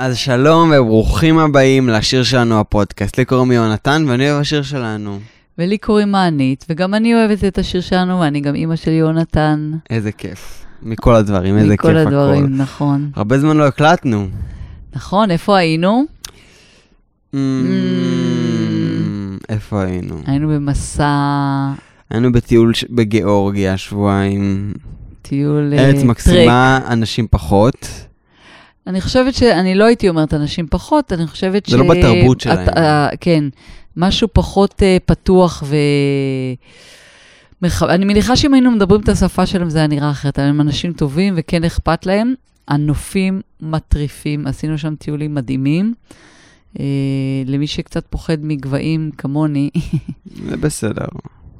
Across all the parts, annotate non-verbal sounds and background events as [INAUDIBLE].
אז שלום וברוכים הבאים לשיר שלנו הפודקאסט. לי קוראים יונתן ואני אוהב השיר שלנו. ולי קוראים מענית, וגם אני אוהבת את השיר שלנו, ואני גם אימא של יונתן. איזה כיף. מכל הדברים, איזה כיף מכל הכל. הדברים, נכון. הרבה זמן לא הקלטנו. נכון, איפה היינו? Mm, איפה היינו? היינו במסע היינו בטיול ש- בגיאורגיה שבועיים. טיול אה, ארץ טרק. מקסימה, אנשים פחות. אני חושבת שאני לא הייתי אומרת אנשים פחות, אני חושבת ש... זה לא בתרבות שלהם. את- אה, כן, משהו פחות אה, פתוח ו... מח- אני מניחה שאם היינו מדברים את השפה שלהם זה היה נראה אחרת, הם אנשים טובים וכן אכפת להם. הנופים מטריפים, עשינו שם טיולים מדהימים. אה, למי שקצת פוחד מגבהים כמוני, זה בסדר.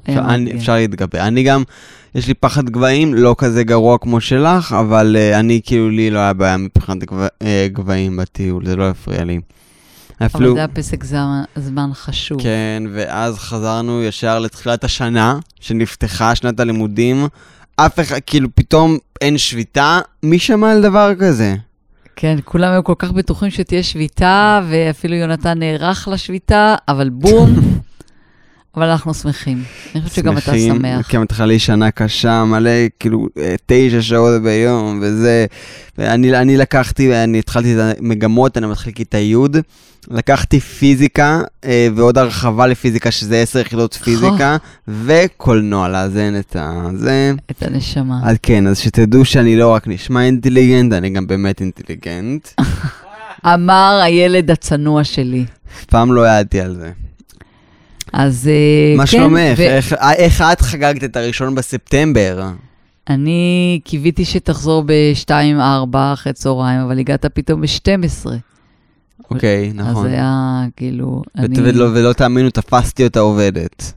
היה אפשר, אני, מגיע. אפשר להתגבר. אני גם, יש לי פחד גבהים, לא כזה גרוע כמו שלך, אבל uh, אני, כאילו, לי לא היה בעיה מבחינת uh, גבהים בטיול, זה לא הפריע לי. אבל אפילו, זה היה פסק זמן, זמן חשוב. כן, ואז חזרנו ישר לתחילת השנה, שנפתחה שנת הלימודים. אף אחד, כאילו, פתאום אין שביתה, מי שמע על דבר כזה? כן, כולם היו כל כך בטוחים שתהיה שביתה, ואפילו יונתן נערך לשביתה, אבל בום. [LAUGHS] אבל אנחנו שמחים. אני חושבת שגם אתה שמח. כי מתחילה לי שנה קשה, מלא, כאילו, אה, תשע שעות ביום, וזה... ואני אני לקחתי, אני התחלתי את המגמות, אני מתחיל כיתה י', לקחתי פיזיקה, אה, ועוד הרחבה לפיזיקה, שזה עשר יחידות פיזיקה, וקולנוע, לאזן את ה... זה... את הנשמה. אז כן, אז שתדעו שאני לא רק נשמע אינטליגנט, אני גם באמת אינטליגנט. [LAUGHS] אמר הילד הצנוע שלי. אף פעם לא העדתי על זה. אז אה, מה כן, שלומך? ו- איך- איך את חגגת את הראשון בספטמבר? אני קיוויתי שתחזור ב-2-4 אחרי צהריים, אבל הגעת פתאום ב-12. אוקיי, אז נכון. היה כאילו, אני... ולא, ולא תאמינו, תפסתי אותה עובדת.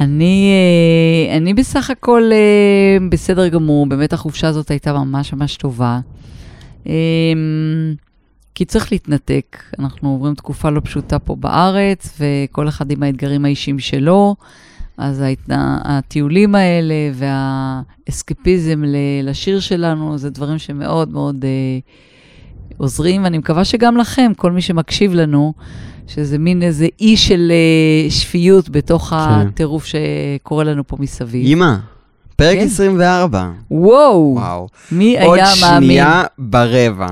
אני, אה, אני בסך הכל אה, בסדר גמור, באמת החופשה הזאת הייתה ממש ממש טובה. כי צריך להתנתק, אנחנו עוברים תקופה לא פשוטה פה בארץ, וכל אחד עם האתגרים האישיים שלו, אז ההתנה, הטיולים האלה והאסקפיזם לשיר שלנו, זה דברים שמאוד מאוד אה, עוזרים, ואני מקווה שגם לכם, כל מי שמקשיב לנו, שזה מין איזה אי של אה, שפיות בתוך הטירוף שקורה לנו פה מסביב. אמא, פרק כן. 24. וואו, וואו. מי עוד היה מאמין? שנייה ברבע.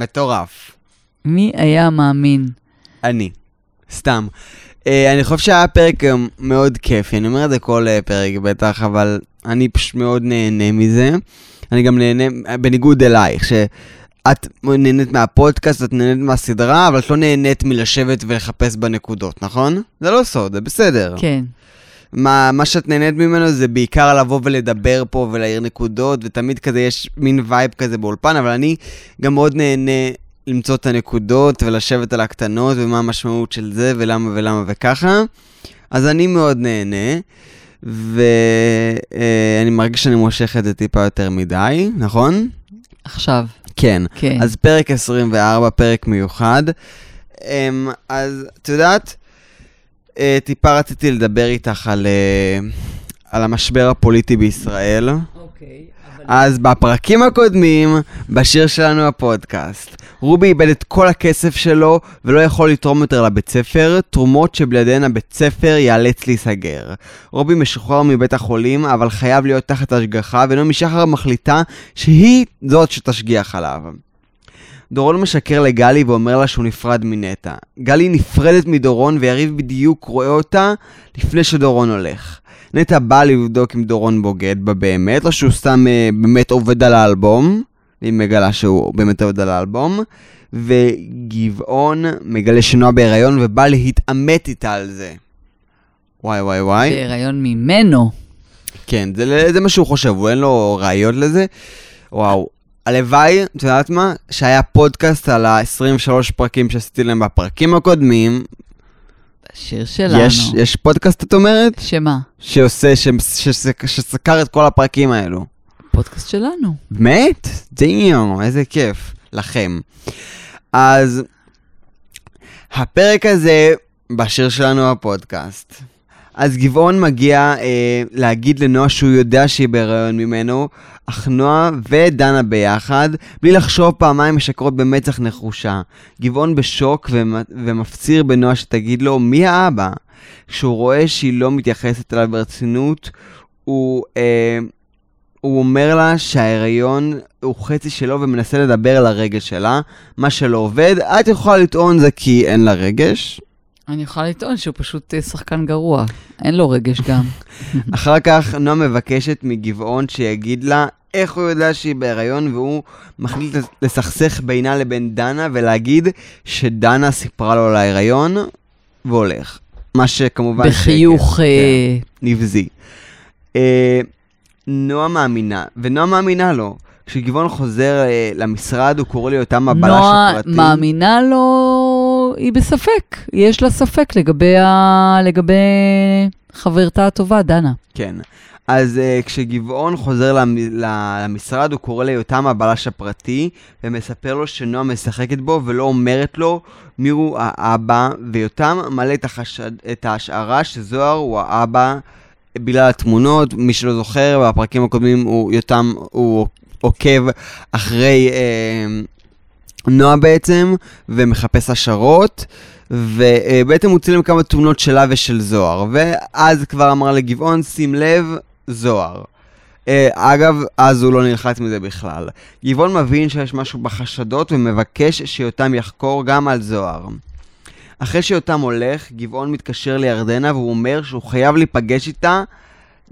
מטורף. מי היה מאמין? אני. סתם. אה, אני חושב שהיה פרק גם מאוד כיפי, אני אומר את זה כל אה, פרק בטח, אבל אני פשוט מאוד נהנה מזה. אני גם נהנה, בניגוד אלייך, שאת נהנית מהפודקאסט, את נהנית מהסדרה, אבל את לא נהנית מלשבת ולחפש בנקודות, נכון? זה לא סוד, זה בסדר. כן. מה, מה שאת נהנית ממנו זה בעיקר לבוא ולדבר פה ולהעיר נקודות, ותמיד כזה יש מין וייב כזה באולפן, אבל אני גם מאוד נהנה למצוא את הנקודות ולשבת על הקטנות ומה המשמעות של זה ולמה ולמה וככה. אז אני מאוד נהנה, ואני מרגיש שאני מושך את זה טיפה יותר מדי, נכון? עכשיו, כן. כן. אז פרק 24, פרק מיוחד. אמ, אז את יודעת, טיפה רציתי לדבר איתך על, אה, על המשבר הפוליטי בישראל. אוקיי, אז בפרקים הקודמים, בשיר שלנו הפודקאסט, רובי איבד את כל הכסף שלו ולא יכול לתרום יותר לבית ספר, תרומות שבלעדיהן הבית ספר ייאלץ להיסגר. רובי משוחרר מבית החולים, אבל חייב להיות תחת השגחה, ונעמי שחר מחליטה שהיא זאת שתשגיח עליו. דורון משקר לגלי ואומר לה שהוא נפרד מנטע. גלי נפרדת מדורון ויריב בדיוק רואה אותה לפני שדורון הולך. נטע באה לבדוק אם דורון בוגד בה באמת, או שהוא סתם אה, באמת עובד על האלבום, והיא מגלה שהוא באמת עובד על האלבום, וגבעון מגלה שנועה בהיריון ובא להתעמת איתה על זה. וואי וואי וואי. בהיריון ממנו. כן, זה, זה מה שהוא חושב, הוא אין לו ראיות לזה. וואו, הלוואי, את יודעת מה? שהיה פודקאסט על ה-23 פרקים שעשיתי להם בפרקים הקודמים. השיר שלנו. יש, יש פודקאסט, את אומרת? שמה? שעושה, ש, ש, ש, שסקר את כל הפרקים האלו. פודקאסט שלנו. באמת? דיום, איזה כיף. לכם. אז הפרק הזה בשיר שלנו בפודקאסט אז גבעון מגיע אה, להגיד לנועה שהוא יודע שהיא בהיריון ממנו, אך נועה ודנה ביחד, בלי לחשוב פעמיים משקרות במצח נחושה. גבעון בשוק ומ- ומפציר בנועה שתגיד לו מי האבא. כשהוא רואה שהיא לא מתייחסת אליו ברצינות, הוא, אה, הוא אומר לה שההיריון הוא חצי שלו ומנסה לדבר על הרגש שלה, מה שלא עובד. את יכולה לטעון זה כי אין לה רגש. אני יכולה לטעון שהוא פשוט אה, שחקן גרוע. אין לו רגש גם. [LAUGHS] אחר כך נועה מבקשת מגבעון שיגיד לה איך הוא יודע שהיא בהיריון, והוא מחליט לסכסך בינה לבין דנה ולהגיד שדנה סיפרה לו על ההיריון, והולך. מה שכמובן... בחיוך... שקר, אה, כן, נבזי. אה, נועה מאמינה, ונועה מאמינה לו. כשגבעון חוזר אה, למשרד, הוא קורא ליותם הבלש נועה הפרטי. מאמינה לו, היא בספק. יש לה ספק לגבי, ה... לגבי חברתה הטובה, דנה. כן. אז uh, כשגבעון חוזר למ- למשרד, הוא קורא ליותם הבלש הפרטי, ומספר לו שנועה משחקת בו, ולא אומרת לו מיהו האבא, ויותם מלא את, החשד, את ההשערה שזוהר הוא האבא בגלל התמונות. מי שלא זוכר, בפרקים הקודמים הוא, יותם, הוא עוקב אחרי אה, נועה בעצם, ומחפש השערות. ובעצם הוא צילם כמה תמונות שלה ושל זוהר, ואז כבר אמר לגבעון, שים לב, זוהר. Uh, אגב, אז הוא לא נלחץ מזה בכלל. גבעון מבין שיש משהו בחשדות ומבקש שיותם יחקור גם על זוהר. אחרי שיותם הולך, גבעון מתקשר לירדנה והוא אומר שהוא חייב להיפגש איתה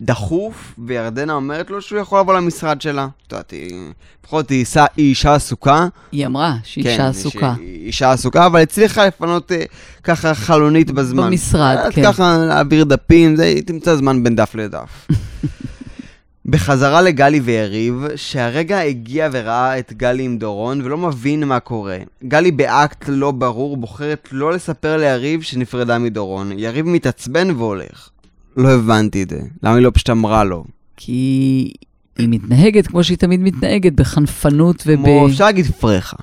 דחוף, וירדנה אומרת לו שהוא יכול לבוא למשרד שלה. את יודעת, היא... לפחות היא אישה, היא אישה עסוקה. היא אמרה שהיא אישה עסוקה. שהיא אישה עסוקה, אבל הצליחה לפנות אה, ככה חלונית בזמן. במשרד, כן. ככה להעביר דפים, זה, היא תמצא זמן בין דף לדף. [LAUGHS] בחזרה לגלי ויריב, שהרגע הגיע וראה את גלי עם דורון ולא מבין מה קורה. גלי באקט לא ברור בוחרת לא לספר ליריב שנפרדה מדורון. יריב מתעצבן והולך. לא הבנתי את זה. למה היא לא פשוט אמרה לו? כי היא מתנהגת כמו שהיא תמיד מתנהגת, בחנפנות וב... כמו, אפשר להגיד פרחה.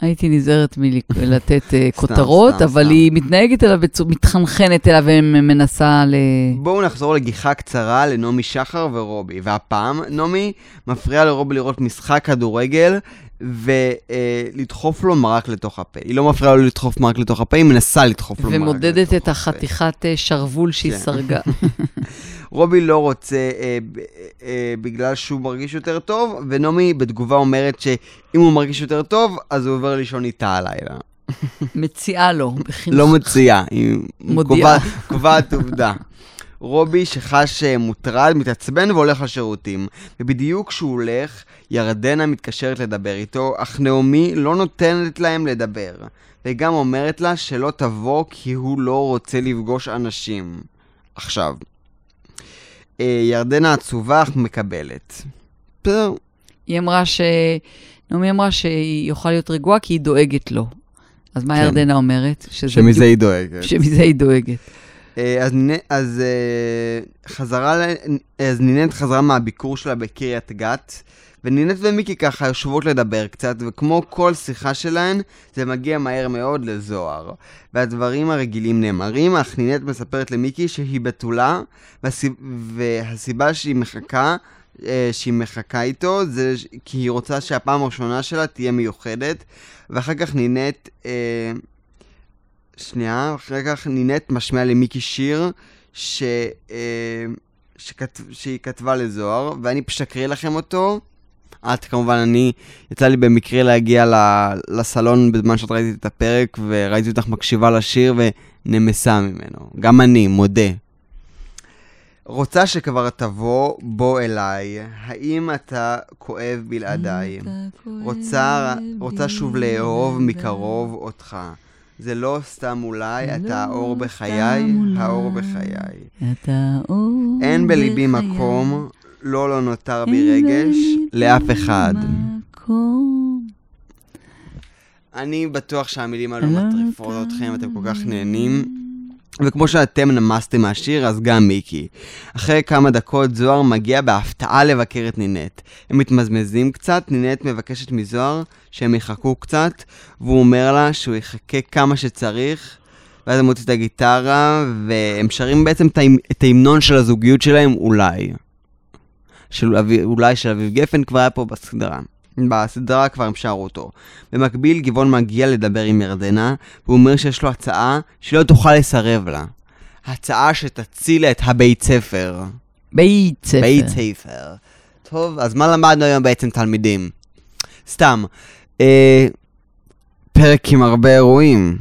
הייתי נזהרת מלתת [LAUGHS] סתם, כותרות, סתם, אבל סתם. היא מתנהגת אליו, מתחנחנת אליו ומנסה ל... בואו נחזור לגיחה קצרה לנעמי שחר ורובי, והפעם נעמי מפריעה לרובי לראות משחק כדורגל ולדחוף לו מרק לתוך הפה. היא לא מפריעה לו לדחוף מרק לתוך הפה, היא מנסה לדחוף לו מרק לתוך הפה. ומודדת את החתיכת אה, שרוול שהיא כן. סרגה. [LAUGHS] רובי לא רוצה אה, אה, בגלל שהוא מרגיש יותר טוב, ונעמי בתגובה אומרת שאם הוא מרגיש יותר טוב, אז הוא עובר לישון איתה הלילה. מציעה לו, בחינוך. לא מציעה, היא קובעת עובדה. [LAUGHS] רובי שחש אה, מוטרד, מתעצבן והולך לשירותים. ובדיוק כשהוא הולך, ירדנה מתקשרת לדבר איתו, אך נעמי לא נותנת להם לדבר. וגם אומרת לה שלא תבוא כי הוא לא רוצה לפגוש אנשים. עכשיו. אה, ירדנה עצובה אך מקבלת. בסדר. היא אמרה ש... נעמי אמרה שהיא יכולה להיות רגועה כי היא דואגת לו. אז מה כן. ירדנה אומרת? שזה שמזה בדיוק- היא דואגת. שמזה היא דואגת. אה, אז, אז אה, חזרה, אז נינת חזרה מהביקור שלה בקריית גת, ונינת ומיקי ככה יושבות לדבר קצת, וכמו כל שיחה שלהן, זה מגיע מהר מאוד לזוהר. והדברים הרגילים נאמרים, אך נינת מספרת למיקי שהיא בתולה, והסיב... והסיבה שהיא מחכה, אה, שהיא מחכה איתו, זה כי היא רוצה שהפעם הראשונה שלה תהיה מיוחדת, ואחר כך נינת... אה, שנייה, אחר כך נינת משמיעה למיקי שיר ש... אה, שכת... שהיא כתבה לזוהר, ואני פשוט אקריא לכם אותו. את כמובן, אני, יצא לי במקרה להגיע ל... לסלון בזמן שאת ראיתי את הפרק, וראיתי אותך מקשיבה לשיר ונמסה ממנו. גם אני, מודה. רוצה שכבר תבוא, בוא אליי. האם אתה כואב בלעדיי? רוצה, רוצה שוב לאהוב מקרוב אותך. זה לא סתם אולי, לא אתה האור בחיי, האור. בחיי. אתה אור אין בליבי בחיי. מקום, לא לא נותר בי רגש, לאף אחד. מקום. אני בטוח שהמילים האלו לא מטריפות אתכם, אתם כל כך נהנים. וכמו שאתם נמסתם מהשיר, אז גם מיקי. אחרי כמה דקות זוהר מגיע בהפתעה לבקר את נינט. הם מתמזמזים קצת, נינט מבקשת מזוהר שהם יחכו קצת, והוא אומר לה שהוא יחכה כמה שצריך, ואז הם מוצאים את הגיטרה, והם שרים בעצם את ההמ- את ההמנון של הזוגיות שלהם, אולי. של אולי של אביב גפן כבר היה פה בסדרה. בסדרה כבר הם שרו אותו. במקביל, גבעון מגיע לדבר עם ירדנה, והוא אומר שיש לו הצעה שהיא לא תוכל לסרב לה. הצעה שתציל את הבית ספר. בית ספר. בית ספר. טוב, אז מה למדנו היום בעצם תלמידים? סתם, אה, פרק עם הרבה אירועים.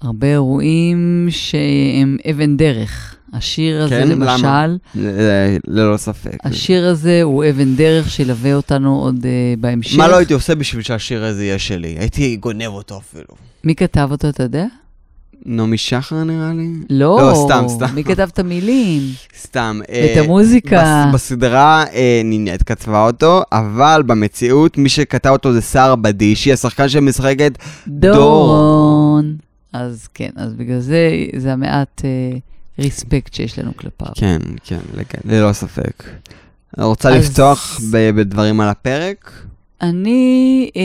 הרבה אירועים שהם אבן דרך. השיר הזה, כן? למשל, למה? ל- ללא ספק. השיר הזה הוא אבן דרך שילווה אותנו עוד uh, בהמשך. מה לא הייתי עושה בשביל שהשיר הזה יהיה שלי? הייתי גונב אותו אפילו. מי כתב אותו, אתה יודע? נעמי שחר נראה לי? לא, לא, סתם, סתם. מי כתב את המילים? סתם. את אה, המוזיקה? בס- בסדרה אה, נינט כתבה אותו, אבל במציאות מי שכתב אותו זה סער בדישי, השחקן שמשחקת דורון. אז כן, אז בגלל זה, זה המעט אה, ריספקט שיש לנו כלפיו. כן, כן, ללא ספק. רוצה אז- לפתוח בדברים על הפרק? אני, אה,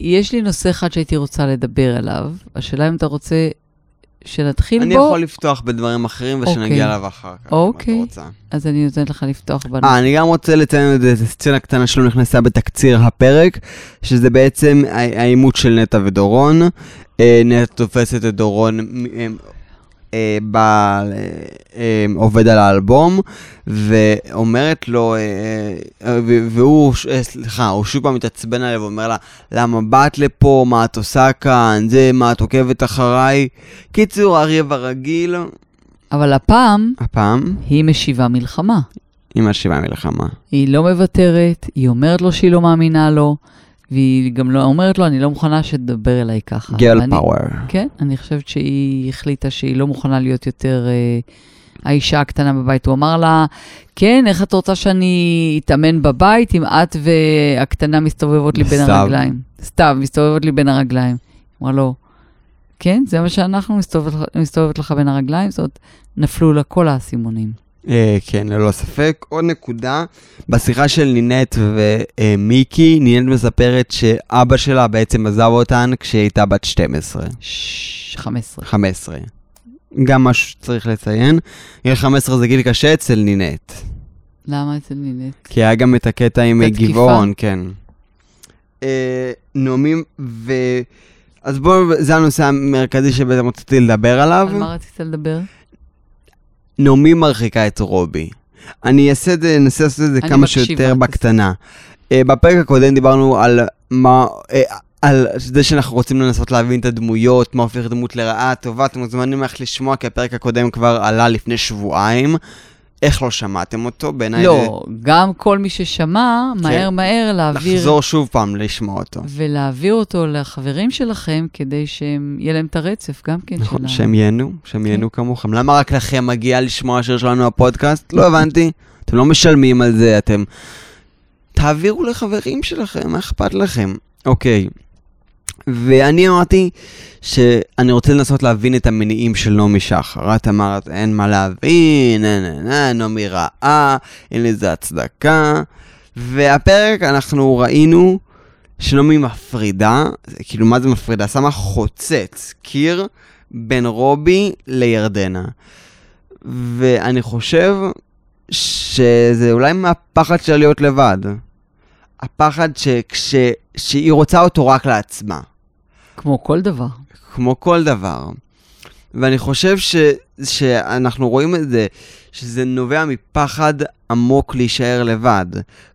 יש לי נושא אחד שהייתי רוצה לדבר עליו. השאלה אם אתה רוצה שנתחיל אני בו, יכול לפתוח בדברים אחרים אוקיי. ושנגיע אליו אחר כך, אוקיי. אם את רוצה. אז אני נותנת לך לפתוח בנושא. אה, אני גם רוצה לציין איזה סצנה קטנה שלא נכנסה בתקציר הפרק, שזה בעצם העימות של נטע ודורון. אה, נטע תופסת את דורון, אה, אה, בא, ל- אה, עובד על האלבום, ואומרת לו, אה, אה, והוא, אה, סליחה, הוא שוב פעם מתעצבן עליה ואומר לה, למה באת לפה, מה את עושה כאן, זה, מה את עוקבת אחריי? קיצור, אריה ברגיל, אבל הפעם, הפעם, היא משיבה מלחמה. עם השיבה מלחמה. היא לא מוותרת, היא אומרת לו שהיא לא מאמינה לו, והיא גם לא אומרת לו, אני לא מוכנה שתדבר אליי ככה. גרל פאוור. כן, אני חושבת שהיא החליטה שהיא לא מוכנה להיות יותר אה, האישה הקטנה בבית. הוא אמר לה, כן, איך את רוצה שאני אתאמן בבית אם את והקטנה מסתובבות לי בין סתיו. הרגליים? סתיו, מסתובבות לי בין הרגליים. אמרה לו, כן, זה מה שאנחנו מסתובבת, מסתובבת לך בין הרגליים, זאת אומרת, נפלו לה כל האסימונים. אה, כן, ללא ספק. עוד נקודה, בשיחה של נינט ומיקי, נינט מספרת שאבא שלה בעצם עזב אותן כשהיא הייתה בת 12, ששש, 15. 15. גם משהו שצריך לציין. גיל 15 זה גיל קשה אצל נינט. למה אצל נינט? כי היה גם את הקטע עם? גבעון, כן. אה, נעמים ו... אז בואו, זה הנושא המרכזי שבעצם רציתי לדבר עליו. על מה רצית לדבר? נעמי מרחיקה את רובי. אני אעשה את זה, ננסה לעשות את זה כמה שיותר. בקטנה. Uh, בפרק הקודם דיברנו על מה, uh, על זה שאנחנו רוצים לנסות להבין את הדמויות, מה הופך דמות לרעה, טובה, אתם מוזמנים ללכת לשמוע, כי הפרק הקודם כבר עלה לפני שבועיים. איך לא שמעתם אותו? בעיניי לא, גם כל מי ששמע, מהר כן. מהר זה להעביר, לחזור שוב פעם לשמוע אותו. ולהעביר אותו לחברים שלכם, כדי שיהיה להם את הרצף גם כן נכון, של ה- שהם ייהנו, שהם ייהנו כמוכם. למה רק לכם מגיע לשמוע השיר שלנו בפודקאסט? לא הבנתי. אתם לא משלמים על זה, אתם... תעבירו לחברים שלכם, מה אכפת לכם? אוקיי. ואני אמרתי שאני רוצה לנסות להבין את המניעים של נעמי שחר. את אמרת, אין מה להבין, אין, אין, אין, נעמי רעה, אין לזה הצדקה. והפרק אנחנו ראינו שנעמי מפרידה, כאילו מה זה מפרידה? שמה חוצץ, קיר, בין רובי לירדנה. ואני חושב שזה אולי מהפחד שלה להיות לבד. הפחד שכש... שהיא רוצה אותו רק לעצמה, כמו כל דבר. כמו כל דבר. ואני חושב ש... שאנחנו רואים את זה, שזה נובע מפחד עמוק להישאר לבד.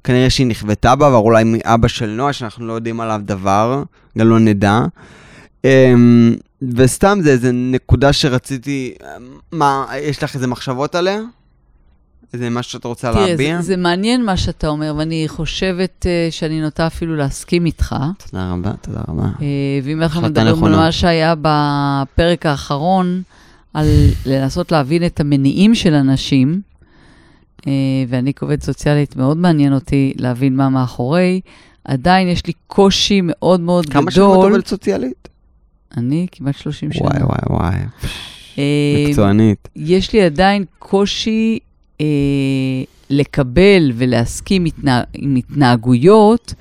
כנראה שהיא נכוותה בה, ואולי מאבא של נועה, שאנחנו לא יודעים עליו דבר, גם לא נדע. אמ, וסתם זה איזה נקודה שרציתי, מה, יש לך איזה מחשבות עליה? איזה משהו שאת רוצה תראה, להביע? זה, זה מעניין מה שאתה אומר, ואני חושבת uh, שאני נוטה אפילו להסכים איתך. תודה רבה, תודה רבה. Uh, ואם אנחנו מדברים על. מה שהיה בפרק האחרון, על לנסות להבין את המניעים של אנשים, uh, ואני כעובדת סוציאלית, מאוד מעניין אותי להבין מה מאחורי. עדיין יש לי קושי מאוד מאוד גדול. כמה שנים את עובדת סוציאלית? אני כמעט 30 שנה. וואי וואי וואי, מקצוענית. יש לי עדיין קושי אה, לקבל ולהסכים התנה, עם התנהגויות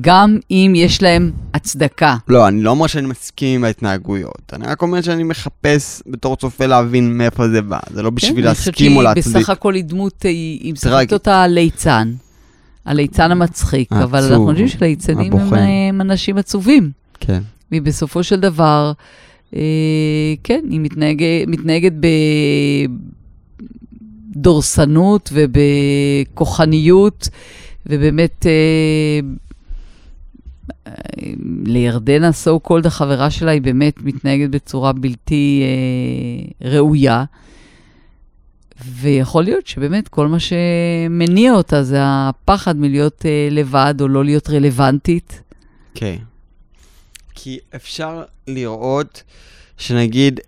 גם אם יש להם הצדקה. לא, אני לא אומר שאני מסכים עם ההתנהגויות. אני רק אומר שאני מחפש בתור צופה להבין מאיפה זה בא. זה לא בשביל להסכים או אני להצדיק. חושבת שהיא בסך הכל היא דמות, היא היא משחקת. אותה ליצן. הליצן המצחיק, אבל העצוב, אנחנו יודעים שליצנים הם, הבוחן. הם אנשים עצובים. כן. והיא בסופו של דבר, אה, כן, היא מתנהג, מתנהגת בדורסנות ובכוחניות, ובאמת אה, אה, לירדנה, so called החברה שלה, היא באמת מתנהגת בצורה בלתי אה, ראויה. ויכול להיות שבאמת כל מה שמניע אותה זה הפחד מלהיות אה, לבד או לא להיות רלוונטית. כן. כי אפשר לראות שנגיד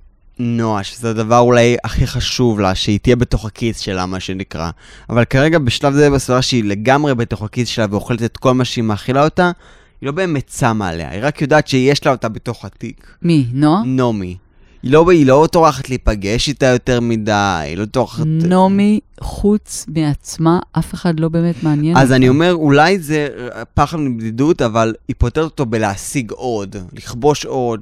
נועה, שזה הדבר אולי הכי חשוב לה, שהיא תהיה בתוך הכיס שלה, מה שנקרא. אבל כרגע בשלב זה בסביבה שהיא לגמרי בתוך הכיס שלה ואוכלת את כל מה שהיא מאכילה אותה, היא לא באמת שמה עליה, היא רק יודעת שיש לה אותה בתוך התיק. מי, נועה? נעמי. היא לא, היא לא טורחת להיפגש איתה יותר מדי, היא לא טורחת... נעמי, חוץ מעצמה, אף אחד לא באמת מעניין אז אותה. אני אומר, אולי זה פחד מבדידות, אבל היא פותרת אותו בלהשיג עוד, לכבוש עוד.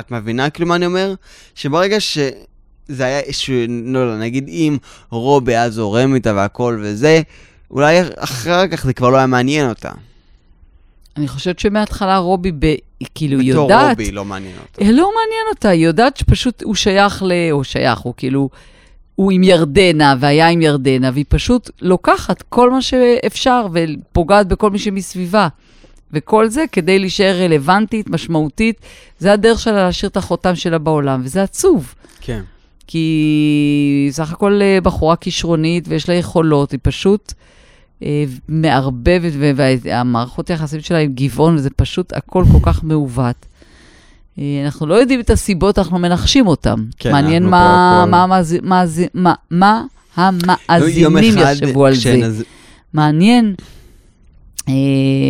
את מבינה כאילו מה אני אומר? שברגע שזה היה איזשהו, לא, לא, נגיד אם רובי היה זורם איתה והכל וזה, אולי אחר כך זה כבר לא היה מעניין אותה. אני חושבת שמההתחלה רובי, ב... כאילו בתור יודעת... רובי לא מעניין אותה. אה, לא מעניין אותה, היא יודעת שפשוט הוא שייך ל... הוא שייך, הוא כאילו... הוא עם ירדנה, והיה עם ירדנה, והיא פשוט לוקחת כל מה שאפשר ופוגעת בכל מי שמסביבה. וכל זה כדי להישאר רלוונטית, משמעותית. זה הדרך שלה להשאיר את החותם שלה בעולם, וזה עצוב. כן. כי היא סך הכל אה, בחורה כישרונית ויש לה יכולות, היא פשוט אה, מערבבת, והמערכות היחסים שלה עם גבעון, וזה פשוט הכל כל כך מעוות. אה, אנחנו לא יודעים את הסיבות, אנחנו מנחשים אותם. כן, מעניין מה, מה, מאזי- מה, מה יום המאזינים אחד יחשבו על זה. מעניין. אה,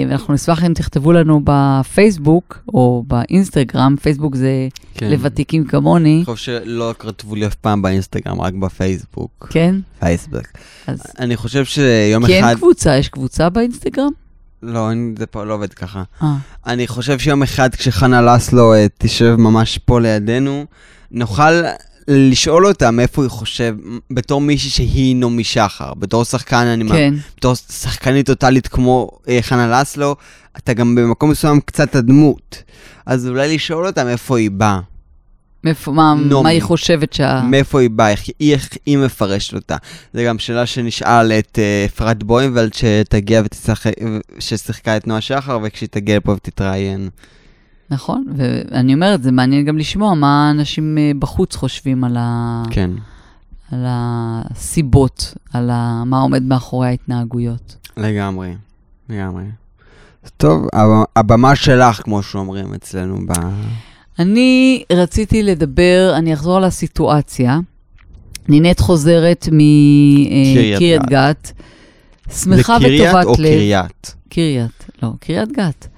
ואנחנו נשמח אם תכתבו לנו בפייסבוק או באינסטגרם, פייסבוק זה כן. לוותיקים כמוני, אני חושב שלא כתבו לי אף פעם באינסטגרם, רק בפייסבוק. כן? פייסבוק. אז אני חושב שיום כי אחד... אין קבוצה, יש קבוצה באינסטגרם? לא, אין- זה פה לא עובד ככה. אה, אני חושב שיום אחד כשחנה לסלו אה, תשב ממש פה לידינו, נוכל לשאול אותה מאיפה היא חושב, בתור מישהי שהיא נעמי שחר, בתור שחקן, אני מה... כן. בתור שחקנית טוטאלית כמו אה, חנה לסלו, אתה גם במקום מסוים קצת הדמות. אז אולי לשאול אותה מאיפה היא באה, מאיפה, מה, נעמי. מה היא חושבת שה... מאיפה היא באה, איך, איך היא מפרשת אותה. זה גם שאלה שנשאל את אה, אפרת בוימבלד שתגיע ותשחק, ששיחקה את נועה שחר, וכשהיא תגיע לפה ותתראיין. נכון, ואני אומרת, זה מעניין גם לשמוע מה אנשים אה, בחוץ חושבים על, ה... כן. על הסיבות, על ה... מה עומד מאחורי ההתנהגויות. לגמרי, לגמרי. טוב, הב- הבמה שלך, כמו שאומרים אצלנו ב... אני רציתי לדבר, אני אחזור על הסיטואציה. נינת חוזרת קריית מקריית גת, שמחה זה קריית וטובת או לב. קריית? קריית, לא, קריית גת.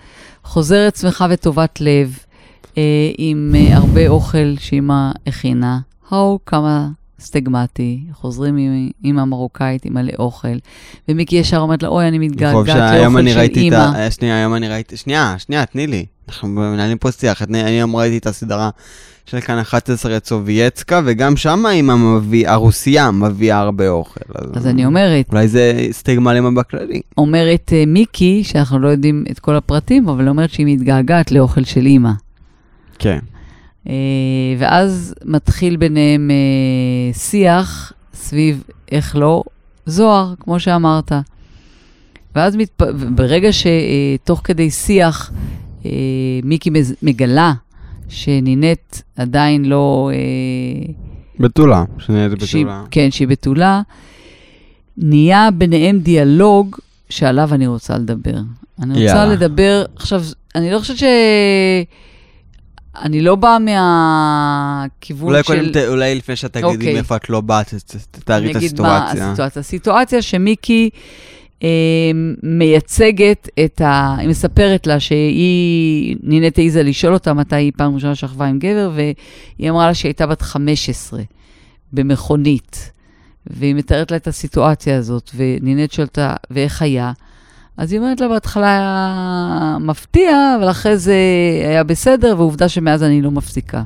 חוזרת שמחה וטובת לב, אה, עם אה, הרבה אוכל שאימא הכינה. הו, כמה סטגמטי. חוזרים עם אימא מרוקאית עם מלא אוכל. ומיקי ישר אומרת לה, אוי, אני מתגעגעת לאוכל אני של אימא. אה, שנייה, היום אני ראיתי... שנייה, שנייה, תני לי. אנחנו מנהלים פה שיח. אני היום ראיתי את הסדרה של כאן 11 את סובייצקה, וגם שם אימא מביאה, הרוסיה מביאה הרבה אוכל. אז אני אומרת, אולי זה סטיגמה לאמא בכללי. אומרת אה, מיקי, שאנחנו לא יודעים את כל הפרטים, אבל אומרת שהיא מתגעגעת לאוכל של אימא. כן. אה, ואז מתחיל ביניהם אה, שיח סביב, איך לא, זוהר, כמו שאמרת. ואז מתפ... ברגע שתוך כדי שיח, מיקי מז- מגלה שנינט עדיין לא... אה, בתולה, שהיא, בתולה. כן, שהיא בתולה, נהיה ביניהם דיאלוג שעליו אני רוצה לדבר. אני רוצה יאללה. לדבר, עכשיו, אני לא חושבת ש... אני לא באה מהכיוון אולי של... קודם, אולי לפני שאת תגידי אוקיי. מאיפה את לא באת, תתארי את אני אגיד מה הסיטואציה. הסיטואציה. הסיטואציה שמיקי אה, מייצגת את ה... היא מספרת לה שהיא, נינת העיזה לשאול אותה מתי היא פעם ראשונה שכבה עם גבר, והיא אמרה לה שהיא הייתה בת 15 במכונית. והיא מתארת לה את הסיטואציה הזאת, ונינת שואלת אותה, ואיך היה? אז היא אומרת לה, בהתחלה היה מפתיע, אבל אחרי זה היה בסדר, ועובדה שמאז אני לא מפסיקה.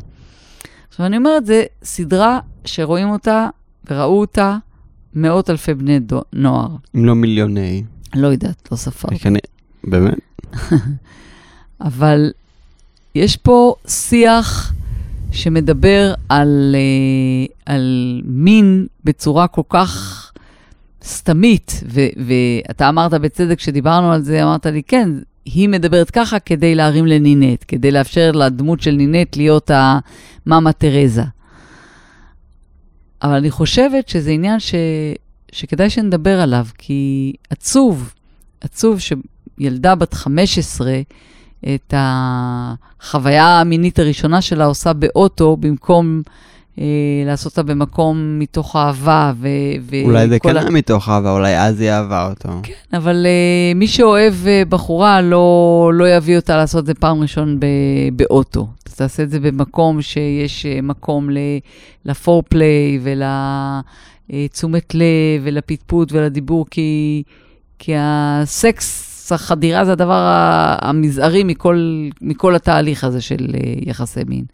עכשיו, אני אומרת, זו סדרה שרואים אותה וראו אותה מאות אלפי בני דו, נוער. אם לא מיליוני. לא יודעת, לא ספרתי. כנראה- באמת? [LAUGHS] אבל יש פה שיח שמדבר על, אה, על מין בצורה כל כך סתמית, ו, ואתה אמרת בצדק, כשדיברנו על זה, אמרת לי, כן, היא מדברת ככה כדי להרים לנינט, כדי לאפשר לדמות של נינט להיות המאמה תרזה. אבל אני חושבת שזה עניין ש, שכדאי שנדבר עליו, כי עצוב, עצוב שילדה בת 15, את החוויה המינית הראשונה שלה עושה באוטו, במקום אה, לעשות אותה במקום מתוך אהבה. ו- ו- אולי זה כן ה- מתוך אהבה, אולי אז היא אהבה אותו. כן, אבל אה, מי שאוהב אה, בחורה לא, לא יביא אותה לעשות את זה פעם ראשון ב- באוטו. תעשה את זה במקום שיש אה, מקום לפורפליי ולתשומת לב ולפטפוט ולדיבור, כי, כי הסקס, החדירה זה הדבר המזערי מכל, מכל התהליך הזה של אה, יחסי מין.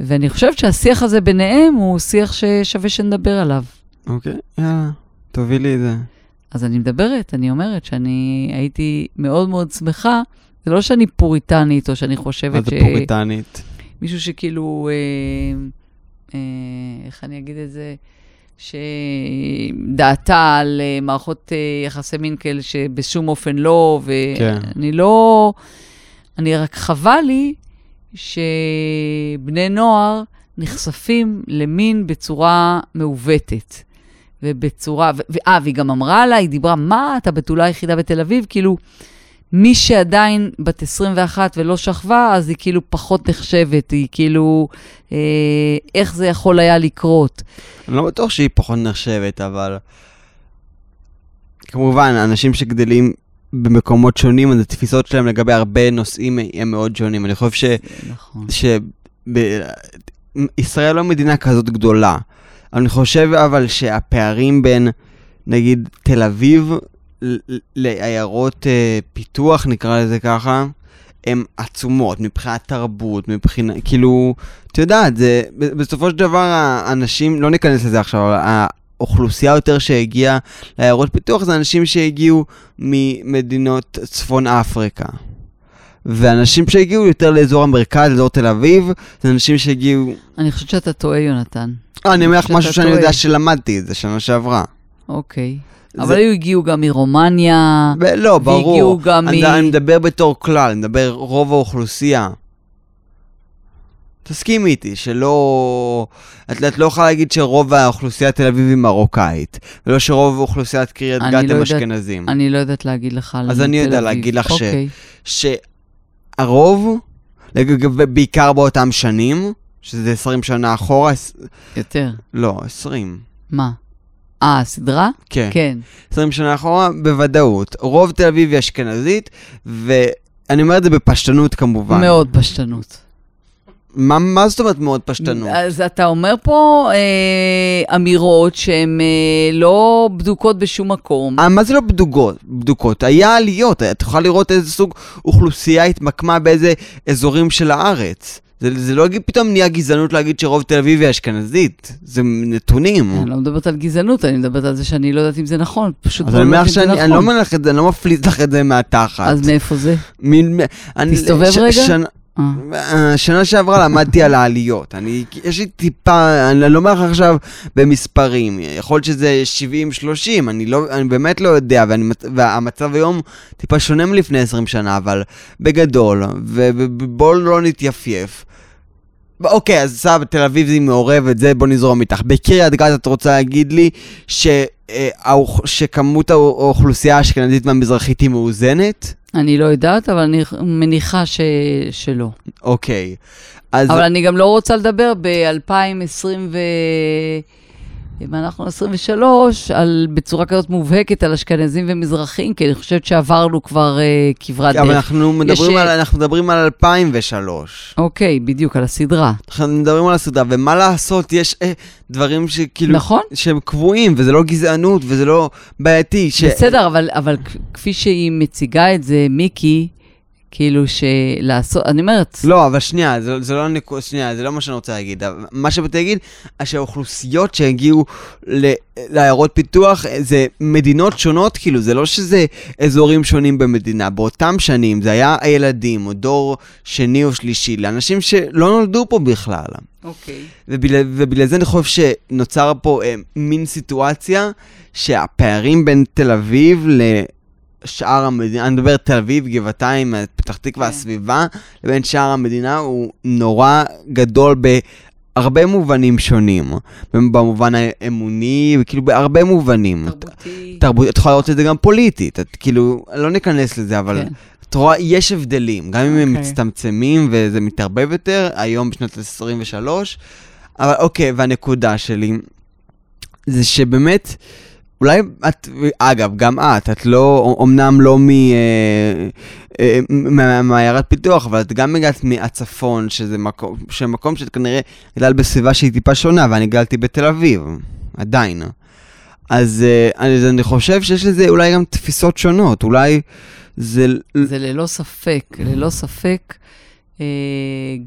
ואני חושבת שהשיח הזה ביניהם הוא שיח ששווה שנדבר עליו. אוקיי, יאללה, תובילי את זה. אז אני מדברת, אני אומרת שאני הייתי מאוד מאוד שמחה. זה לא שאני פוריטנית, או שאני מה חושבת זה פוריטנית? שמישהו שכאילו, אה, אה, איך אני אגיד את זה? שדעתה על אה, מערכות אה, יחסי מין כאלה שבשום אופן לא, כן. ואני לא... אני רק חבל לי שבני נוער נחשפים למין בצורה מעוותת. ובצורה, ואה, והיא גם אמרה לה, היא דיברה, מה, את הבתולה היחידה בתל אביב? כאילו, מי שעדיין בת 21 ולא שכבה, אז היא כאילו פחות נחשבת, היא כאילו, אה, איך זה יכול היה לקרות? אני לא בטוח שהיא פחות נחשבת, אבל... כמובן, אנשים שגדלים במקומות שונים, אז התפיסות שלהם לגבי הרבה נושאים הם מאוד שונים. אני חושב נכון. ש... שישראל לא מדינה כזאת גדולה. אני חושב אבל שהפערים בין, נגיד, תל אביב לעיירות אה, פיתוח, נקרא לזה ככה, הן עצומות מבחינת תרבות, מבחינת, כאילו, את יודעת, זה, בסופו של דבר האנשים, לא ניכנס לזה עכשיו, אבל האוכלוסייה יותר שהגיעה לעיירות פיתוח זה אנשים שהגיעו ממדינות צפון אפריקה. ואנשים שהגיעו יותר לאזור המרכז, לאזור תל אביב, זה אנשים שהגיעו... אני חושבת שאתה טועה, יונתן. אה, אני אומר לך משהו שאני טועה. יודע שלמדתי את זה שנה שעברה. אוקיי. זה- אבל היו הגיעו גם מרומניה. ב- לא, ברור. והגיעו גם אני, מ- אני מדבר בתור כלל, אני מדבר רוב האוכלוסייה. תסכימי איתי, שלא... את, את לא יכולה להגיד שרוב האוכלוסייה התל אביב היא מרוקאית, ולא שרוב אוכלוסיית קריית גת לא הם אשכנזים. אני לא יודעת להגיד לך על תל אז אביב. אני יודע להגיד לך ש- אוקיי. שהרוב, לגב- בעיקר באותם שנים, שזה 20 שנה אחורה, יותר. לא, 20. מה? אה, הסדרה? כן. כן. 20 שנה אחורה, בוודאות. רוב תל אביב היא אשכנזית, ואני אומר את זה בפשטנות כמובן. מאוד פשטנות. מה, מה זאת אומרת מאוד פשטנות? אז אתה אומר פה אה, אמירות שהן אה, לא בדוקות בשום מקום. אה, מה זה לא בדוקות? בדוקות? היה עליות, את יכולה לראות איזה סוג אוכלוסייה התמקמה באיזה אזורים של הארץ. זה, זה לא פתאום נהיה גזענות להגיד שרוב תל אביב היא אשכנזית, זה נתונים. אני לא מדברת על גזענות, אני מדברת על זה שאני לא יודעת אם זה נכון. פשוט לא יודעת אם זה שאני אני לא נכון. אומר לך את זה, אני לא מפליט לך את זה מהתחת. אז מאיפה זה? מין- אני- תסתובב ש- רגע. שנה- אה. אה, שנה שעברה למדתי על העליות. אני, יש לי טיפה, אני לא אומר לך עכשיו במספרים, יכול להיות שזה 70-30, אני, לא, אני באמת לא יודע, ואני, מצ- והמצב היום טיפה שונה מלפני 20 שנה, אבל בגדול, ובואו לא נתייפייף. אוקיי, אז סבא, תל אביב היא מעורבת, זה בוא נזרום איתך. בקריית גת את רוצה להגיד לי ש, אה, שכמות האוכלוסייה האשכנזית והמזרחית היא מאוזנת? אני לא יודעת, אבל אני מניחה ש... שלא. אוקיי. אז... אבל אני גם לא רוצה לדבר ב-2020 ו... ואנחנו 23, על, בצורה כזאת מובהקת על אשכנזים ומזרחים, כי אני חושבת שעברנו כבר אה, כברת דרך. אבל אנחנו מדברים, יש, על, אה, אנחנו מדברים על 2003. אוקיי, בדיוק, על הסדרה. אנחנו מדברים על הסדרה, ומה לעשות, יש אה, דברים שכאילו... נכון. שהם קבועים, וזה לא גזענות, וזה לא בעייתי. ש... בסדר, אבל, אבל כפי שהיא מציגה את זה, מיקי, כאילו שלעשות, אני אומרת, לא, אבל שנייה, זה, זה לא נקו, שנייה, זה לא מה שאני רוצה להגיד. מה שבאתי להגיד, שהאוכלוסיות שהגיעו ל- לעיירות פיתוח זה מדינות שונות, כאילו, זה לא שזה אזורים שונים במדינה. באותם שנים זה היה הילדים, או דור שני או שלישי, לאנשים שלא נולדו פה בכלל. אוקיי. ובגלל, ובגלל זה אני חושב שנוצר פה אה, מין סיטואציה שהפערים בין תל אביב לשאר המדינה, אני מדבר תל אביב, גבעתיים, פתח תקווה, כן. הסביבה, לבין שאר המדינה הוא נורא גדול בהרבה מובנים שונים. במובן האמוני, כאילו בהרבה מובנים. תרבותי. תרבות, את יכולה לראות את זה גם פוליטית, את כאילו, לא ניכנס לזה, אבל כן. את רואה, יש הבדלים, גם אם הם אוקיי. מצטמצמים וזה מתערבב יותר, היום בשנת 23, אבל אוקיי, והנקודה שלי, זה שבאמת, אולי את, אגב, גם את, את לא, אמנם לא מ... אה, אה, מעיירת פיתוח, אבל את גם הגעת מהצפון, שזה מקום, שמקום שאת כנראה גדל בסביבה שהיא טיפה שונה, ואני גדלתי בתל אביב, עדיין. אז אה, אז אני חושב שיש לזה אולי גם תפיסות שונות, אולי זה... זה ללא ספק, ללא ספק,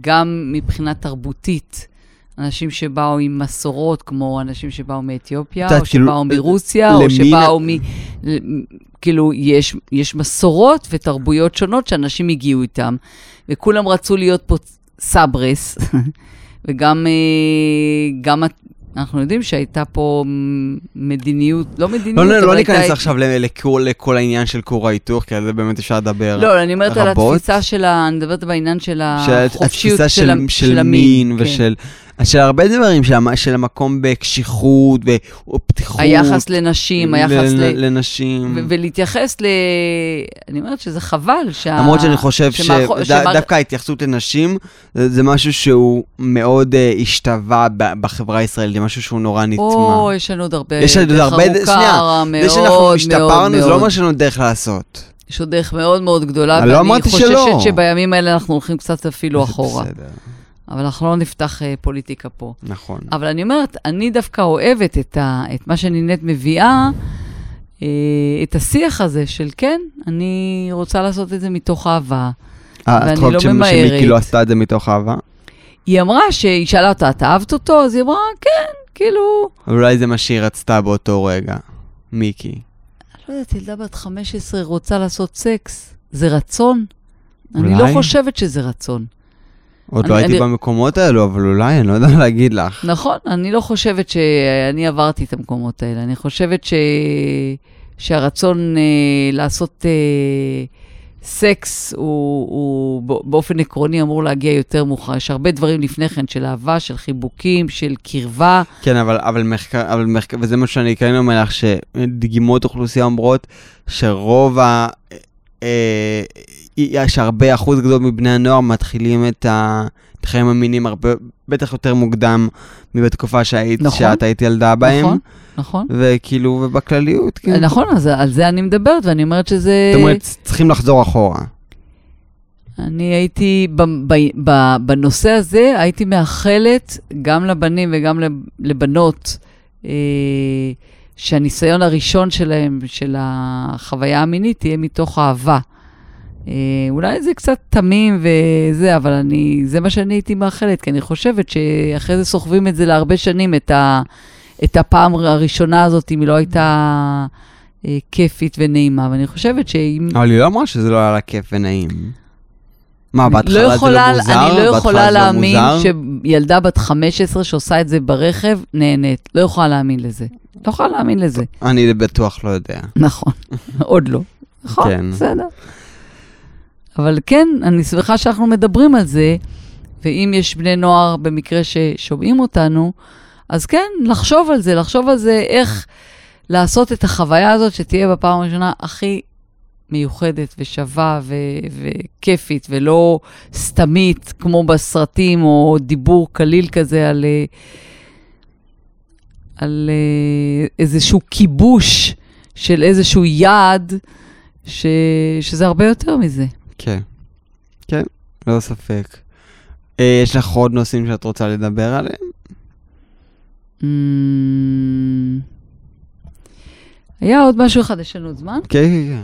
גם מבחינה תרבותית. אנשים שבאו עם מסורות, כמו אנשים שבאו מאתיופיה, את או כאילו, שבאו מרוסיה, או למין- שבאו מ... כאילו, יש, יש מסורות ותרבויות שונות שאנשים הגיעו איתם, וכולם רצו להיות פה סברס, [LAUGHS] וגם אה, גם, אנחנו יודעים שהייתה פה מדיניות, לא מדיניות, לא, לא, לא הייתה- ניכנס עכשיו לכל, לכל העניין של כור ההיתוך, כי על זה באמת אפשר לדבר. לא, אני אומרת על רבות. התפיסה של ה... אני מדברת בעניין של של החופשיות של, של, ה- של, המין. מין כן. ושל של הרבה דברים, של, של המקום בקשיחות ופתיחות. היחס לנשים, היחס ל... לנשים. ו- ולהתייחס ל... אני אומרת שזה חבל שה... למרות שאני חושב שמאחור- שדווקא ההתייחסות לנשים זה, זה משהו שהוא מאוד uh, השתווה ב- בחברה הישראלית, זה משהו שהוא נורא נטמע. או, יש לנו עוד הרבה... יש עוד דרך הרבה- ארוכה, שנייה, מאוד, זה שאנחנו השתפרנו, זה לא. אומר שאין לנו דרך לעשות. יש עוד דרך מאוד מאוד גדולה, לא ואני אמרתי חוששת שלא. שבימים האלה אנחנו הולכים קצת אפילו אחורה. בסדר, אבל אנחנו לא נפתח אה, פוליטיקה פה. נכון. אבל אני אומרת, אני דווקא אוהבת את, ה, את מה שנינת מביאה, אה, את השיח הזה של כן, אני רוצה לעשות את זה מתוך אהבה. אה, ואני את חושבת לא ממהרת. שמיקי לא עשתה את זה מתוך אהבה? היא אמרה שהיא שאלה אותה, את אהבת אותו? אז היא אמרה, כן, כאילו... אבל אולי זה מה שהיא רצתה באותו רגע, מיקי. לא יודעת, ילדה בת 15 רוצה לעשות סקס, זה רצון? אני לא אולי. חושבת שזה רצון. עוד לא הייתי אני- במקומות האלו, אבל אולי, אני לא יודע להגיד לך. נכון, אני לא חושבת שאני עברתי את המקומות האלה. אני חושבת ש... שהרצון אה, לעשות אה, סקס הוא, הוא באופן עקרוני אמור להגיע יותר מאוחר. יש הרבה דברים לפני כן של אהבה, של חיבוקים, של קרבה. כן, אבל, אבל מחקר, אבל מחקר, וזה מה שאני כן אומר לך, שדגימות אוכלוסייה אומרות שרוב ה... אה, יש הרבה אחוז גדול מבני הנוער מתחילים את החיים המיניים הרבה, בטח יותר מוקדם מבתקופה שהיית, נכון. שאת היית ילדה בהם. נכון, נכון. וכאילו, ובכלליות, כן. נכון, אז על זה אני מדברת, ואני אומרת שזה... זאת אומרת, צריכים לחזור אחורה. אני הייתי, ב, ב, ב, בנושא הזה, הייתי מאחלת גם לבנים וגם לב- לבנות, אה, שהניסיון הראשון שלהם, של החוויה המינית, תהיה מתוך אהבה. אה, אולי זה קצת תמים וזה, אבל אני, זה מה שאני הייתי מאחלת, כי אני חושבת שאחרי זה סוחבים את זה להרבה שנים, את, ה, את הפעם הראשונה הזאת, אם היא לא הייתה אה, כיפית ונעימה. ואני חושבת שאם... אבל היא לא אמרה שזה לא היה לה כיף ונעים. מה, בהתחלה לא זה לא מוזר? אני לא יכולה לא להאמין מוזר? שילדה בת 15 שעושה את זה ברכב, נהנית. לא יכולה להאמין לזה. לא יכולה להאמין לזה. אני בטוח לא יודע. נכון, [LAUGHS] עוד לא. נכון, כן. בסדר. אבל כן, אני שמחה שאנחנו מדברים על זה, ואם יש בני נוער במקרה ששומעים אותנו, אז כן, לחשוב על זה, לחשוב על זה, איך לעשות את החוויה הזאת שתהיה בפעם הראשונה הכי מיוחדת ושווה ו- וכיפית, ולא סתמית, כמו בסרטים, או דיבור קליל כזה על, על איזשהו כיבוש של איזשהו יעד, ש, שזה הרבה יותר מזה. כן. כן, ללא ספק. אה, יש לך עוד נושאים שאת רוצה לדבר עליהם? Mm, היה עוד משהו אחד, יש לנו עוד זמן? כן, כן, כן.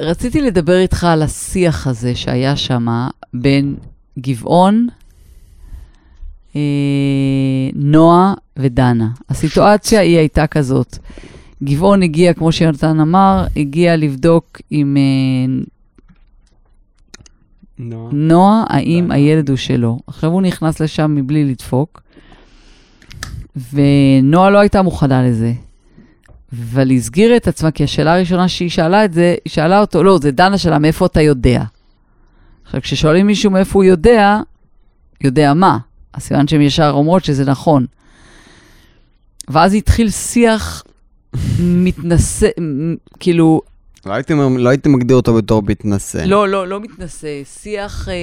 רציתי לדבר איתך על השיח הזה שהיה שם בין גבעון, אה, נועה ודנה. הסיטואציה היא הייתה כזאת. גבעון הגיע, כמו שיונתן אמר, הגיע לבדוק עם אה, נו. נועה, האם. הילד הוא שלו. עכשיו הוא נכנס לשם מבלי לדפוק, ונועה לא הייתה מוכנה לזה. אבל היא הסגירה את עצמה, כי השאלה הראשונה שהיא שאלה את זה, היא שאלה אותו, לא, זה דנה שלה, מאיפה אתה יודע? עכשיו, כששואלים מישהו מאיפה הוא יודע, יודע מה? אז סימן שהן ישר אומרות שזה נכון. ואז התחיל שיח מתנשא, כאילו, לא הייתי לא הייתי מגדיר אותו בתור מתנשא. לא, לא, לא מתנשא, שיח אה,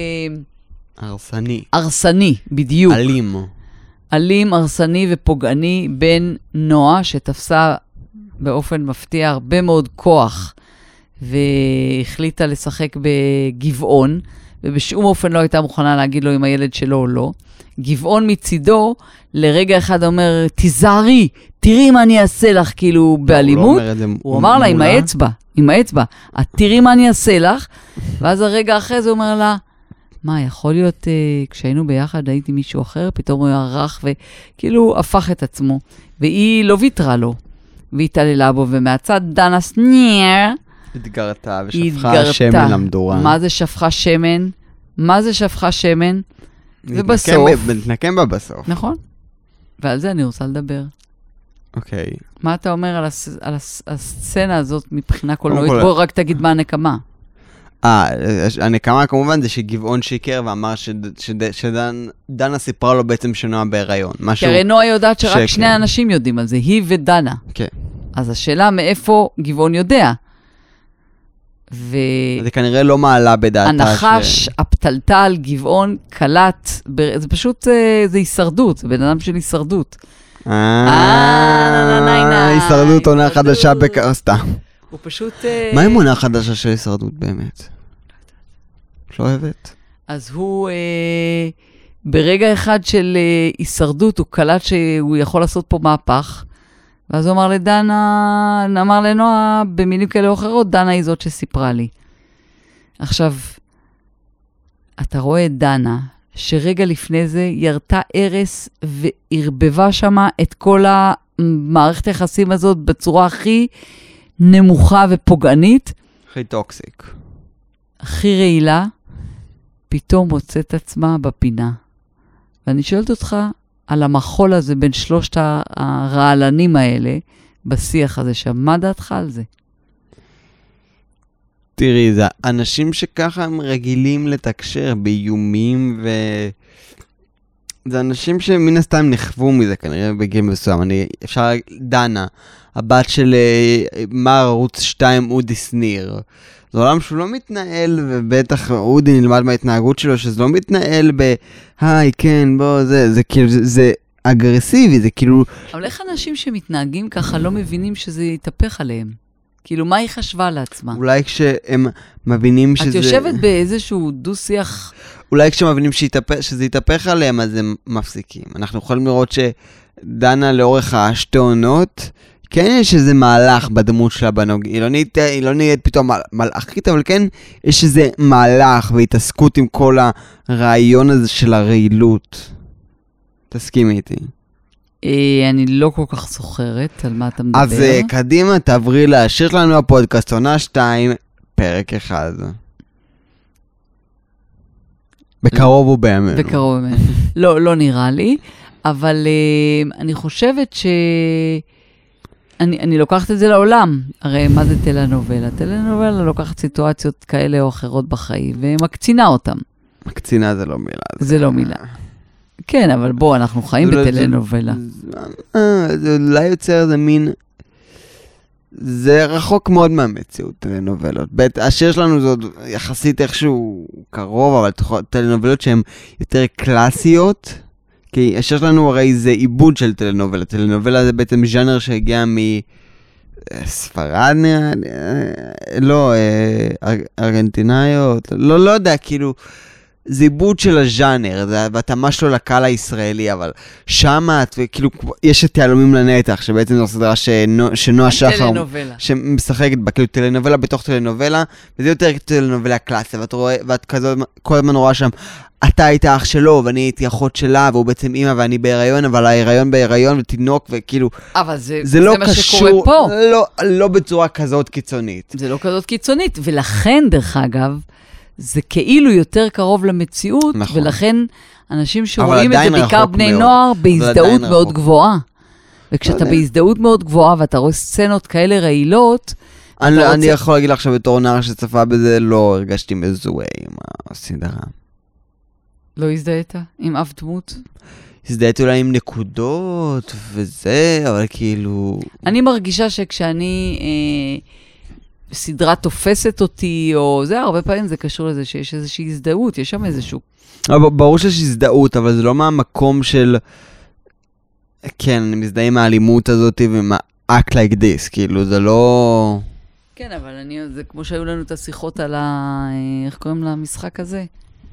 הרסני. הרסני, בדיוק. אלים. אלים, הרסני ופוגעני בין נועה, שתפסה באופן מפתיע הרבה מאוד כוח, והחליטה לשחק בגבעון, ובשום אופן לא הייתה מוכנה להגיד לו אם הילד שלו או לא. גבעון מצידו, לרגע אחד אומר, תיזהרי, תראי מה אני אעשה לך, כאילו, הוא לא באלימות. אומר זה הוא אמר לה עם. האצבע, עם האצבע, את תראי מה אני אעשה לך, ואז הרגע אחרי זה הוא אומר לה, מה, יכול להיות, אה, כשהיינו ביחד הייתי מישהו אחר, פתאום הוא היה רך וכאילו הפך את עצמו, והיא לא ויתרה לו, והתעללה בו, ומהצד דנה סנייר, התגרתה ושפכה התגרתה. שמן למדורה. מה זה שפכה שמן? מה זה שפכה שמן? ובסוף- להתנקם בה בסוף. נכון. ועל זה אני רוצה לדבר. אוקיי. מה אתה אומר על, הס... על הס... הסצנה הזאת מבחינה קולנועית? כל- בוא רק תגיד מה הנקמה. אה, הנקמה כמובן זה שגבעון שיקר ואמר שד- שד- שדנה סיפרה לו בעצם שנועה בהיריון. כי משהו... הרי נועה יודעת שרק שקר. שני אנשים יודעים על זה, היא ודנה. כן. אז השאלה מאיפה גבעון יודע. זה כנראה לא מעלה בדעתה והנחש, הפתלתל, גבעון, קלט, ב- זה פשוט, אה, זה הישרדות, זה בן אדם של הישרדות. אה, אה, ניי, ניי, הישרדות עונה הישרדות. חדשה בקרסטה. הוא פשוט... מה עם עונה חדשה של הישרדות באמת? את לא אוהבת? אז הוא, ברגע אחד של הישרדות, הוא קלט שהוא יכול לעשות פה מהפך. ואז הוא אמר לדנה, אמר לנועה, במילים כאלה או אחרות, דנה היא זאת שסיפרה לי. עכשיו, אתה רואה את דנה, שרגע לפני זה ירתה הרס וערבבה שמה את כל המערכת היחסים הזאת בצורה הכי נמוכה ופוגענית. הכי טוקסיק. הכי רעילה, פתאום מוצאת עצמה בפינה. ואני שואלת אותך על המחול הזה בין שלושת הרעלנים האלה בשיח הזה שם, מה דעתך על זה? תראי, זה אנשים שככה הם רגילים לתקשר באיומים ו... זה אנשים שמן הסתם נכוו מזה כנראה בגיל מסוים. אני, אפשר, דנה, הבת של אה, מר ערוץ 2 אודי שניר. זה עולם שהוא לא מתנהל, ובטח אודי נלמד מההתנהגות שלו, שזה לא מתנהל ב... היי, כן, בוא, זה, זה כאילו, זה, זה אגרסיבי, זה כאילו... אבל איך אנשים שמתנהגים ככה לא מבינים שזה יתהפך עליהם? כאילו, מה היא חשבה לעצמה? אולי כשהם מבינים שזה... את יושבת באיזשהו דו-שיח, אולי כשמבינים שיתהפ... שזה יתהפך עליהם, אז הם מפסיקים. אנחנו יכולים לראות שדנה לאורך השתי עונות, כן יש איזה מהלך בדמות שלה בנוג... היא לא נהיית, היא לא נהיית פתאום מל- מלאכית, אבל כן יש איזה מהלך והתעסקות עם כל הרעיון הזה של הרעילות. תסכימי איתי. אה, אני לא כל כך זוכרת על מה אתה מדבר. אז אה, קדימה, תעברי להשאיר לנו הפודקאסט, עונה 2, פרק 1. בקרוב ובימינו. בקרוב ממנו. לא, לא נראה לי, אבל uh, אני חושבת ש... אני, אני לוקחת את זה לעולם. הרי מה זה טלנובלה? טלנובלה לוקחת סיטואציות כאלה או אחרות בחיים ומקצינה אותן. קצינה זה לא מילה. זה לא מילה. כן, אבל בוא, אנחנו חיים זה לא- בטלנובלה. אה, זה אולי יוצר איזה מין... זה רחוק מאוד מהמציאות, טלנובלות. בית, השיר שלנו זה עוד יחסית איכשהו קרוב, אבל טלנובלות שהן יותר קלאסיות, כי השיר שלנו הרי זה עיבוד של טלנובלה. טלנובלה זה בעצם ז'אנר שהגיע מ... אה, ספרד נראה לי, אה, לא, אה, אר- ארגנטינאיות, לא, לא יודע, כאילו, זה עיבוד של הז'אנר, זה התאמה שלו לקהל הישראלי, אבל שמה, את, כאילו, יש את יהלומים לנתח, שבעצם זו סדרה שנו, שנועה שחר, טלנובלה. שמשחקת בה, כאילו טלנובלה בתוך טלנובלה, וזה יותר טלנובלה קלאסיה, ואת רואה, ואת כזאת, כל הזמן רואה שם, אתה היית אח שלו, ואני הייתי אחות שלה, והוא בעצם אימא ואני בהיריון, אבל ההיריון בהיריון ותינוק, וכאילו, אבל זה, זה לא מה קשור, שקורה פה. לא, לא בצורה כזאת קיצונית. זה לא כזאת קיצונית, ולכן, דרך אגב, זה כאילו יותר קרוב למציאות, נכון. ולכן אנשים שרואים את זה, בעיקר בני מאוד. נוער, בהזדהות מאוד רחוק. גבוהה. וכשאתה יודע. בהזדהות מאוד גבוהה ואתה רואה סצנות כאלה רעילות, אני, רוצה- אני יכול להגיד לך שבתור נער שצפה בזה, לא הרגשתי מזוהה עם הסדרה. לא הזדהית עם אף דמות. הזדהיתי אולי עם נקודות וזה, אבל כאילו... אני מרגישה שכשאני, אה, סדרה תופסת אותי, או זה, הרבה פעמים זה קשור לזה שיש איזושהי הזדהות, יש שם איזשהו... ברור שיש הזדהות, אבל זה לא מהמקום של... כן, אני מזדהה עם האלימות הזאת ועם ה-act like this, כאילו, זה לא... כן, אבל אני, זה כמו שהיו לנו את השיחות על ה... איך קוראים למשחק הזה?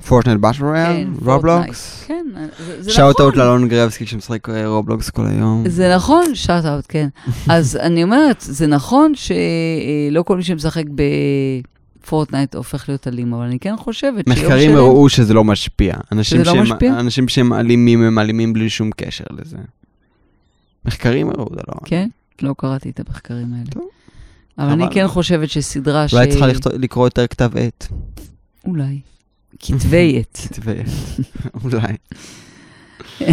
פורטנט באטל רויאל? כן, רובלוקס? כן, זה, זה shout נכון. out לאלון גרבסקי שמשחק אה, רובלוקס כל היום. זה נכון, shout out, כן. [LAUGHS] אז אני אומרת, זה נכון שלא כל מי שמשחק בפורטנייט הופך להיות אלים, אבל אני כן חושבת שיום מחקרים שלם- הראו שזה לא משפיע. שזה לא משפיע? אנשים שהם אלימים הם אלימים בלי שום קשר לזה. מחקרים הראו, זה לא... כן? לא קראתי את המחקרים האלה. טוב. אבל אני חבל. כן חושבת שסדרה ש... אולי צריכה לקרוא יותר כתב עת. אולי. כתבי [LAUGHS] עת. כתבי עת. [LAUGHS] אולי. [LAUGHS]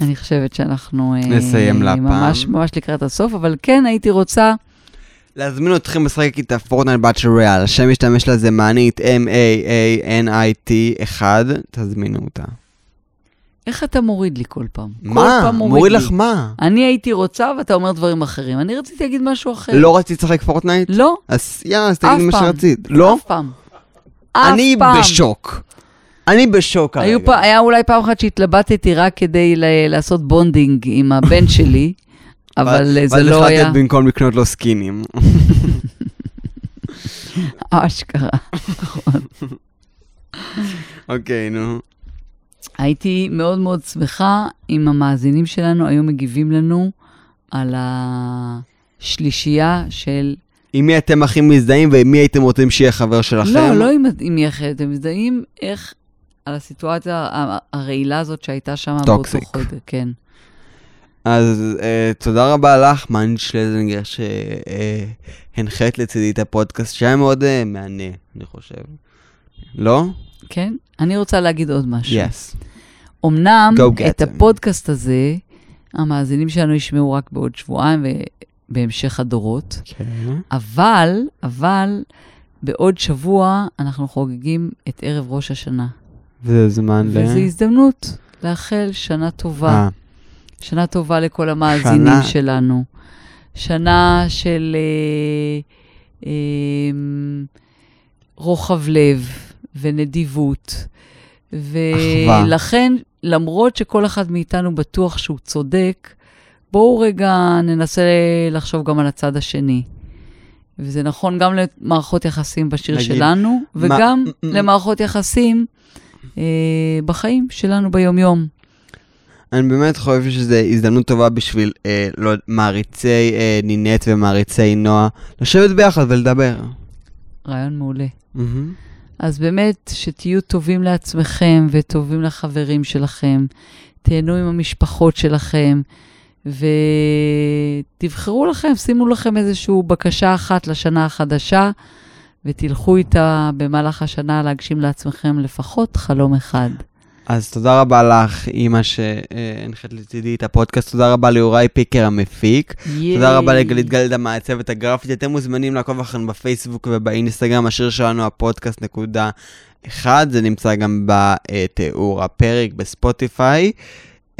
אני חושבת שאנחנו... אה, נסיים להפעם. ממש ממש לקראת הסוף, אבל כן הייתי רוצה... להזמין אתכם לשחק איתה פורטנייט באצ'ר ריאל, השם משתמש לזה מענית M-A-A-N-I-T 1, תזמינו אותה. איך אתה מוריד לי כל פעם? כל מה? פעם מוריד לי. לך מה? אני הייתי רוצה ואתה אומר דברים אחרים. אני רציתי להגיד משהו אחר. לא רצית לשחק פורטנייט? לא, אז יאללה, אז אף תגידי מה פעם. שרצית. לא? אף פעם. אני פעם. בשוק. אני בשוק כרגע. פ... היה אולי פעם אחת שהתלבטתי רק כדי ל... לעשות bonding עם הבן [LAUGHS] שלי, אבל אה, זה ואז לא היה החלטת במקום לקנות לו סקינים. [LAUGHS] אשכרה. [LAUGHS] אוקיי, נו. הייתי מאוד מאוד שמחה אם המאזינים שלנו היו מגיבים לנו על השלישייה של... עם מי אתם הכי מזדהים ועם מי הייתם רוצים שיהיה חבר שלכם? לא, לא עם, עם מי אחרת, הם מזדהים איך על הסיטואציה הרעילה הזאת שהייתה שם באותו. חודש. כן. אז אה, תודה רבה לך, מאן שלזנגר, שהנחית לצידי את הפודקאסט, שהיה מאוד אה, מהנה, אני חושב. לא? כן? אני רוצה להגיד עוד משהו. יס. אמנם את them. הפודקאסט הזה, המאזינים שלנו ישמעו רק בעוד שבועיים ובהמשך הדורות, כן. אבל, אבל, בעוד שבוע אנחנו חוגגים את ערב ראש השנה. וזה זמן ל... וזו הזדמנות לאחל שנה טובה. אה, שנה טובה לכל המאזינים שנה- שלנו. שנה של אה, אה, רוחב לב ונדיבות. אחווה. ולכן, למרות שכל אחד מאיתנו בטוח שהוא צודק, בואו רגע ננסה לחשוב גם על הצד השני. וזה נכון גם למערכות יחסים בשיר נגיד, שלנו, מה- וגם מ- מ- למערכות יחסים אה, בחיים שלנו ביום-יום. אני באמת חושב שזו הזדמנות טובה בשביל אה, לא, מעריצי אה, נינט ומעריצי נועה, לשבת ביחד ולדבר. רעיון מעולה. מהמם. אז באמת, שתהיו טובים לעצמכם וטובים לחברים שלכם, תהנו עם המשפחות שלכם, ותבחרו לכם, שימו לכם איזושהי בקשה אחת לשנה החדשה, ותלכו איתה במהלך השנה להגשים לעצמכם לפחות חלום אחד. אז תודה רבה לך, אימא שהנחית לצידי את הפודקאסט, תודה רבה ליוראי פיקר המפיק. תודה רבה לגלית גלדה מהצוות הגרפית. אתם מוזמנים לעקוב אחרינו בפייסבוק ובאינסטגרם, השיר שלנו, הפודקאסט נקודה אחד, זה נמצא גם בתיאור הפרק בספוטיפיי.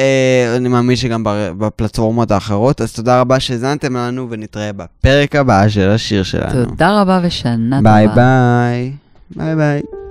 אה, אני מאמין שגם בפלטפורמות האחרות, אז תודה רבה שהאזנתם לנו, ונתראה בפרק הבא של השיר שלנו. תודה רבה ושנה טובה. ביי ביי. ביי ביי.